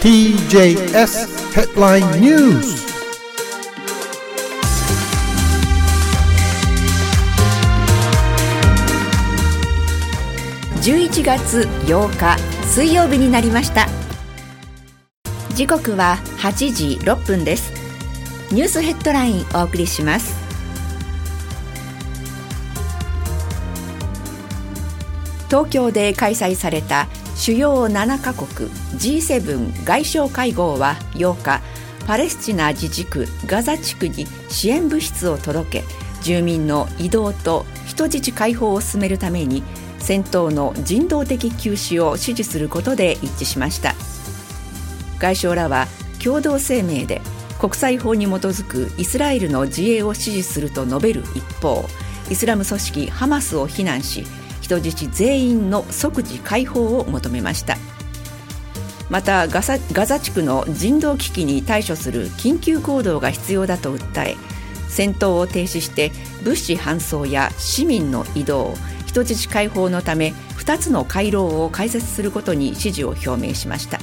TJS Headline News. 11月8日水曜日になりました時刻は8時6分ですニュースヘッドラインお送りします東京で開催された主要7カ国 G7 外相会合は8日パレスチナ自治区ガザ地区に支援物資を届け住民の移動と人質解放を進めるために戦闘の人道的休止を支持することで一致しました。外相らは共同声明で国際法に基づくイスラエルの自衛を支持すると述べる一方イスラム組織ハマスを非難し人質全員の即時解放を求めました。またガザ地区の人道危機に対処する緊急行動が必要だと訴え戦闘を停止して物資搬送や市民の移動人質解放のため2つの回廊を開設することに支持を表明しました。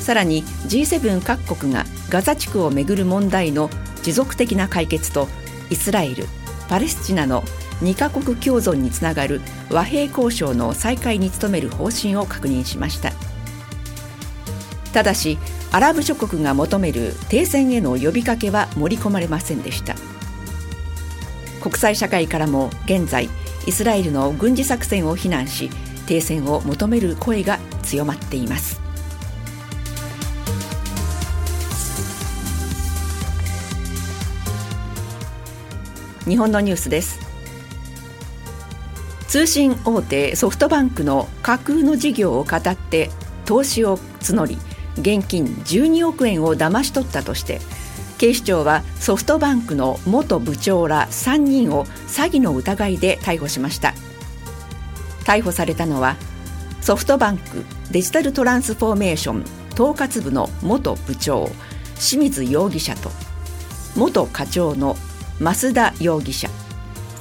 さらに G7 各国がガザ地区をめぐる問題の持続的な解決とイスラエルパレスチナの2カ国共存につながる和平交渉の再開に努める方針を確認しました。ただしアラブ諸国が求める停戦への呼びかけは盛り込まれませんでした。国際社会からも現在イスラエルの軍事作戦を非難し停戦を求める声が強まっています。日本のニュースです。通信大手ソフトバンクの架空の事業を語って投資を募り現金12億円を騙し取ったとして警視庁はソフトバンクの元部長ら3人を詐欺の疑いで逮捕しました。逮捕されたのはソフトバンクデジタルトランスフォーメーション統括部の元部長清水容疑者と元課長の増田容疑者。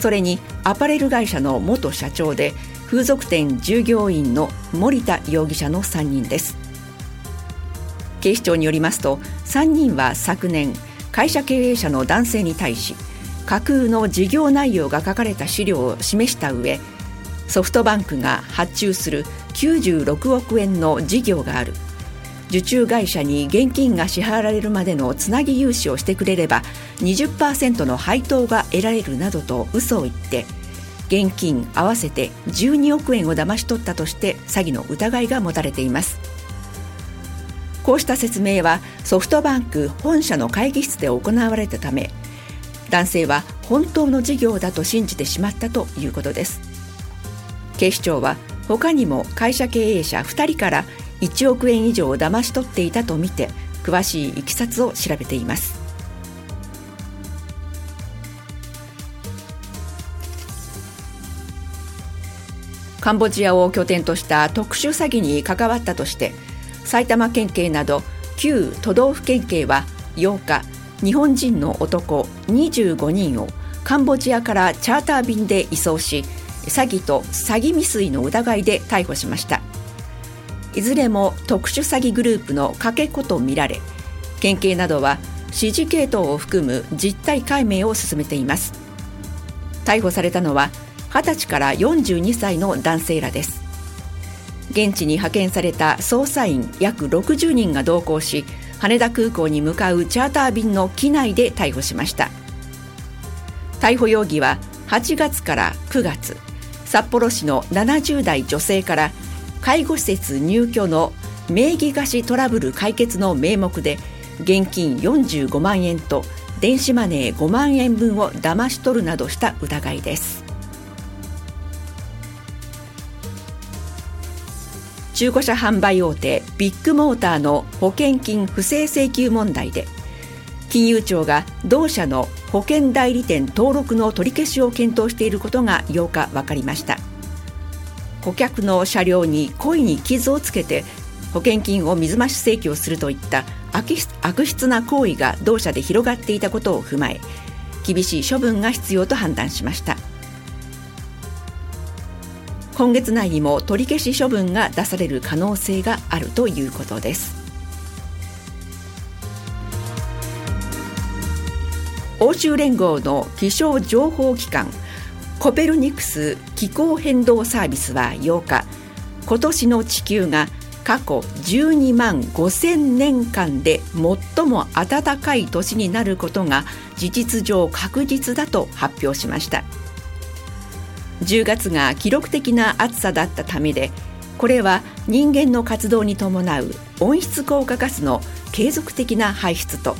それにアパレル会社の元社長で風俗店従業員の森田容疑者の3人です。警視庁によりますと3人は昨年会社経営者の男性に対し架空の事業内容が書かれた資料を示した上ソフトバンクが発注する96億円の事業がある。受注会社に現金が支払われるまでのつなぎ融資をしてくれれば20%の配当が得られるなどと嘘を言って現金合わせて12億円を騙し取ったとして詐欺の疑いが持たれています。こうした説明はソフトバンク本社の会議室で行われたため男性は本当の事業だと信じてしまったということです。警視庁は他にも会社経営者2人から1億円以上を騙し取っていたとみて詳しいいきさつを調べています。カンボジアを拠点とした特殊詐欺に関わったとして埼玉県警など旧都道府県警は8日日本人の男25人をカンボジアからチャーター便で移送し詐欺と詐欺未遂の疑いで逮捕しました。いずれも特殊詐欺グループのかけ子とみられ県警などは指示系統を含む実態解明を進めています。逮捕されたのは20歳から42歳の男性らです。現地に派遣された捜査員約60人が同行し羽田空港に向かうチャーター便の機内で逮捕しました。逮捕容疑は8月から9月札幌市の70代女性から介護施設入居の名義貸しトラブル解決の名目で現金45万円と電子マネー5万円分を騙し取るなどした疑いです。中古車販売大手ビッグモーターの保険金不正請求問題で金融庁が同社の保険代理店登録の取り消しを検討していることが8日分かりました。顧客の車両に故意に傷をつけて保険金を水増し請求するといった悪質な行為が同社で広がっていたことを踏まえ厳しい処分が必要と判断しました。今月内にも取り消し処分が出される可能性があるということです。欧州連合の気象情報機関コペルニクス気候変動サービスは8日今年の地球が過去12万5000年間で最も暖かい年になることが事実上確実だと発表しました。10月が記録的な暑さだったためでこれは人間の活動に伴う温室効果ガスの継続的な排出と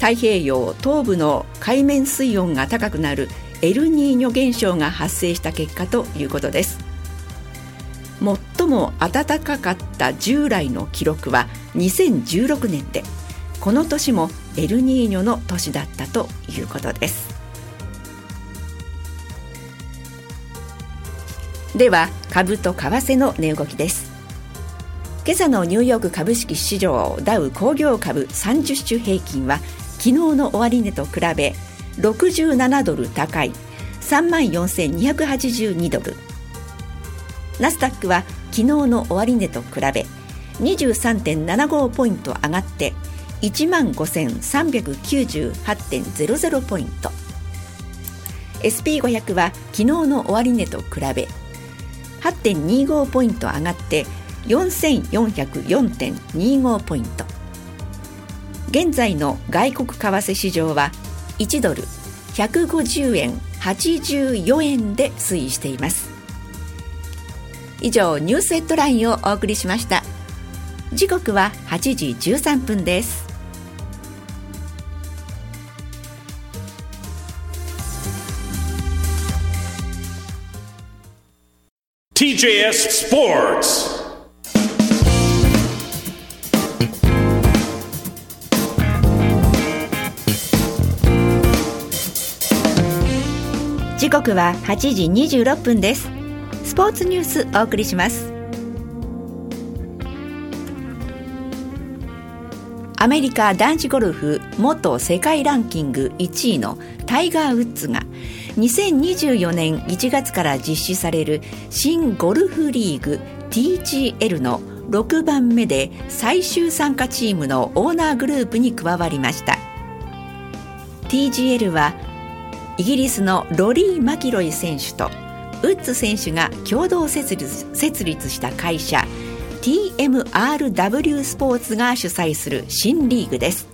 太平洋東部の海面水温が高くなるエルニーニョ現象が発生した結果ということです。最も暖かかった従来の記録は2016年でこの年もエルニーニョの年だったということです。では株と為替の値動きです。今朝のニューヨーク株式市場ダウ工業株30種平均は昨日の終値と比べ67ドル高い。3万4282ドル。ナスダックは昨日の終値と比べ23.75ポイント上がって1万5398.00ポイント。SP500 は昨日の終値と比べ8.25ポイント上がって4404.25ポイント。現在の外国為替市場は1ドル150円84円で推移しています以上ニュースヘッドラインをお送りしました時刻は8時13分です TJS Sports. 時刻は8時26分です。スポーツニュースお送りします。アメリカ男子ゴルフ元世界ランキング1位のタイガー・ウッズが2024年1月から実施される新ゴルフリーグ TGL の6番目で最終参加チームのオーナーグループに加わりました。TGL はイギリスのロリー・マキロイ選手とウッズ選手が共同設立設立した会社 TMRW スポーツが主催する新リーグです。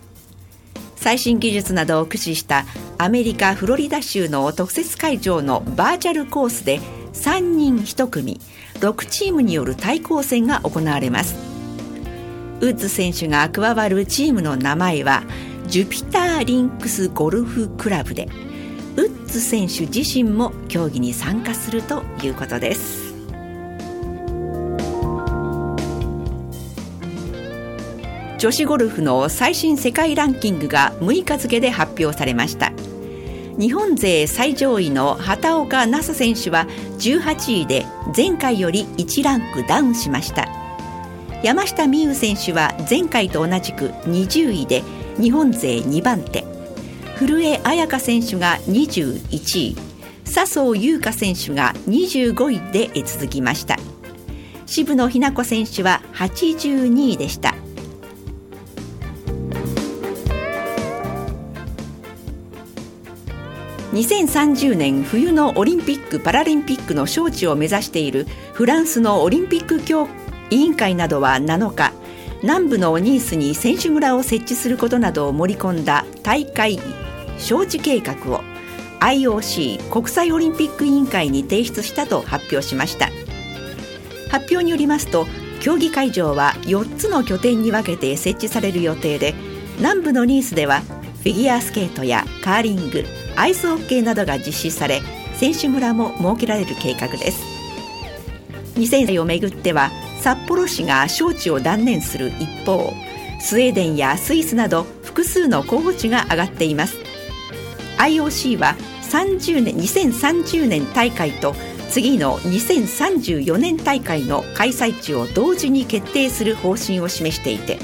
最新技術などを駆使したアメリカ・フロリダ州の特設会場のバーチャルコースで3人1組6チームによる対抗戦が行われます。ウッズ選手が加わるチームの名前はジュピターリンクスゴルフクラブでウッズ選手自身も競技に参加するということです。女子ゴルフの最新世界ランキングが6日付で発表されました。日本勢最上位の畑岡奈紗選手は18位で前回より1ランクダウンしました。山下美夢有選手は前回と同じく20位で日本勢2番手。古江彩佳選手が21位笹生優花選手が25位で続きました。渋野日向子選手は82位でした。2030年冬のオリンピック・パラリンピックの招致を目指しているフランスのオリンピック協委員会などは7日南部のニースに選手村を設置することなどを盛り込んだ大会招致計画を IOC 国際オリンピック委員会に提出したと発表しました。発表によりますと競技会場は4つの拠点に分けて設置される予定で南部のニースではフィギュアスケートやカーリングアイスホッケーなどが実施され選手村も設けられる計画です。2000年をめぐっては札幌市が招致を断念する一方スウェーデンやスイスなど複数の候補地が挙がっています。IOC は30年2030年大会と次の2034年大会の開催地を同時に決定する方針を示していて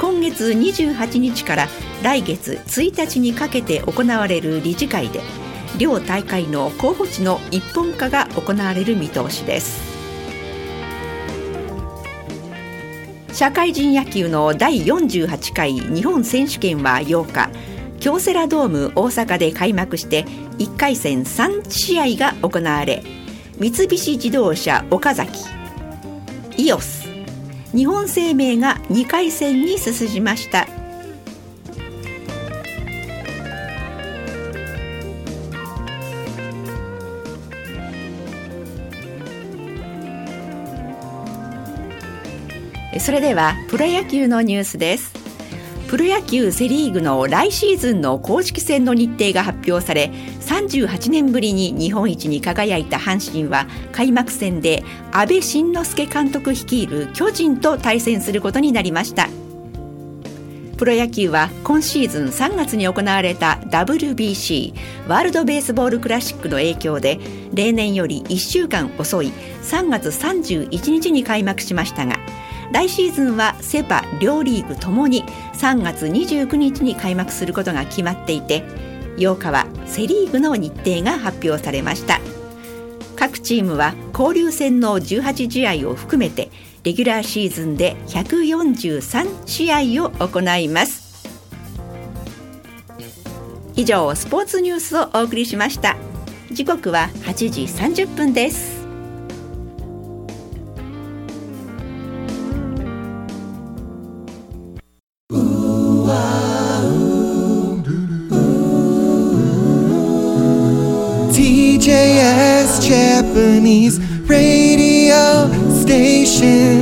今月28日から来月1日にかけて行われる理事会で両大会の候補地の一本化が行われる見通しです。社会人野球の第48回日本選手権は8日京セラドーム大阪で開幕して1回戦3試合が行われ三菱自動車岡崎イオス日本生命が2回戦に進みました。それではプロ野球のニュースです。プロ野球セ・リーグの来シーズンの公式戦の日程が発表され38年ぶりに日本一に輝いた阪神は開幕戦で阿部慎之助監督率いる巨人と対戦することになりました。プロ野球は今シーズン3月に行われた WBC ワールド・ベースボール・クラシックの影響で例年より1週間遅い3月31日に開幕しましたが来シーズンはセ・パ両リーグともに3月29日に開幕することが決まっていて8日はセ・リーグの日程が発表されました。各チームは交流戦の18試合を含めてレギュラーシーズンで143試合を行います。以上スポーツニュースをお送りしました。時刻は8時30分です。Japanese radio station.